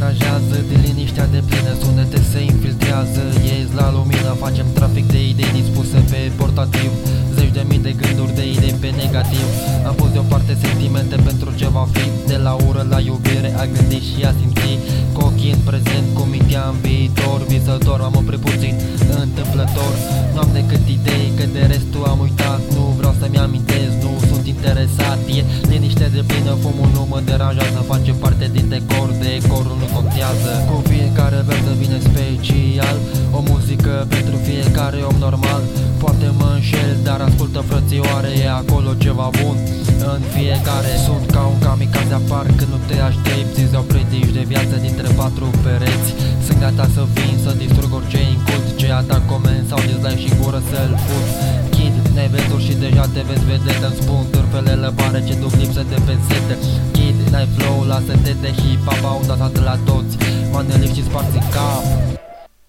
deranjează De liniștea de plină sunete se infiltrează. Ies la lumină, facem trafic de idei dispuse pe portativ. Zeci de mii de gânduri de idei pe negativ. Am pus deoparte sentimente pentru ce va fi. De la ură la iubire, a gândi și a simți Cu ochii în prezent, cu mintea în viitor Visător, am oprit puțin, întâmplător. Nu am decât idei, că de restul am uitat. Nu vreau să-mi amintesc, nu sunt interesat. E liniște de plină, fumul nu mă deranjează Face parte din decor fiecare versă vine special. O muzică pentru fiecare om normal. Poate mă înșel, dar ascultă frățioare E acolo ceva bun. În fiecare Sunt ca un kamikaze apar. Când nu te aștepți Îți iau predici de viață dintre patru pereți. Sunt gata să vin, să distrug orice incult Ce atac coment sau dislike și gură să-l fut Kid, nevezuri și deja te vezi vedete. Îmi spun târfele lăbare ce duc lipsă de pensete Kid, n-ai flow, lasă-te de hip-hop Au dansat la toți, manelic și sparți în cap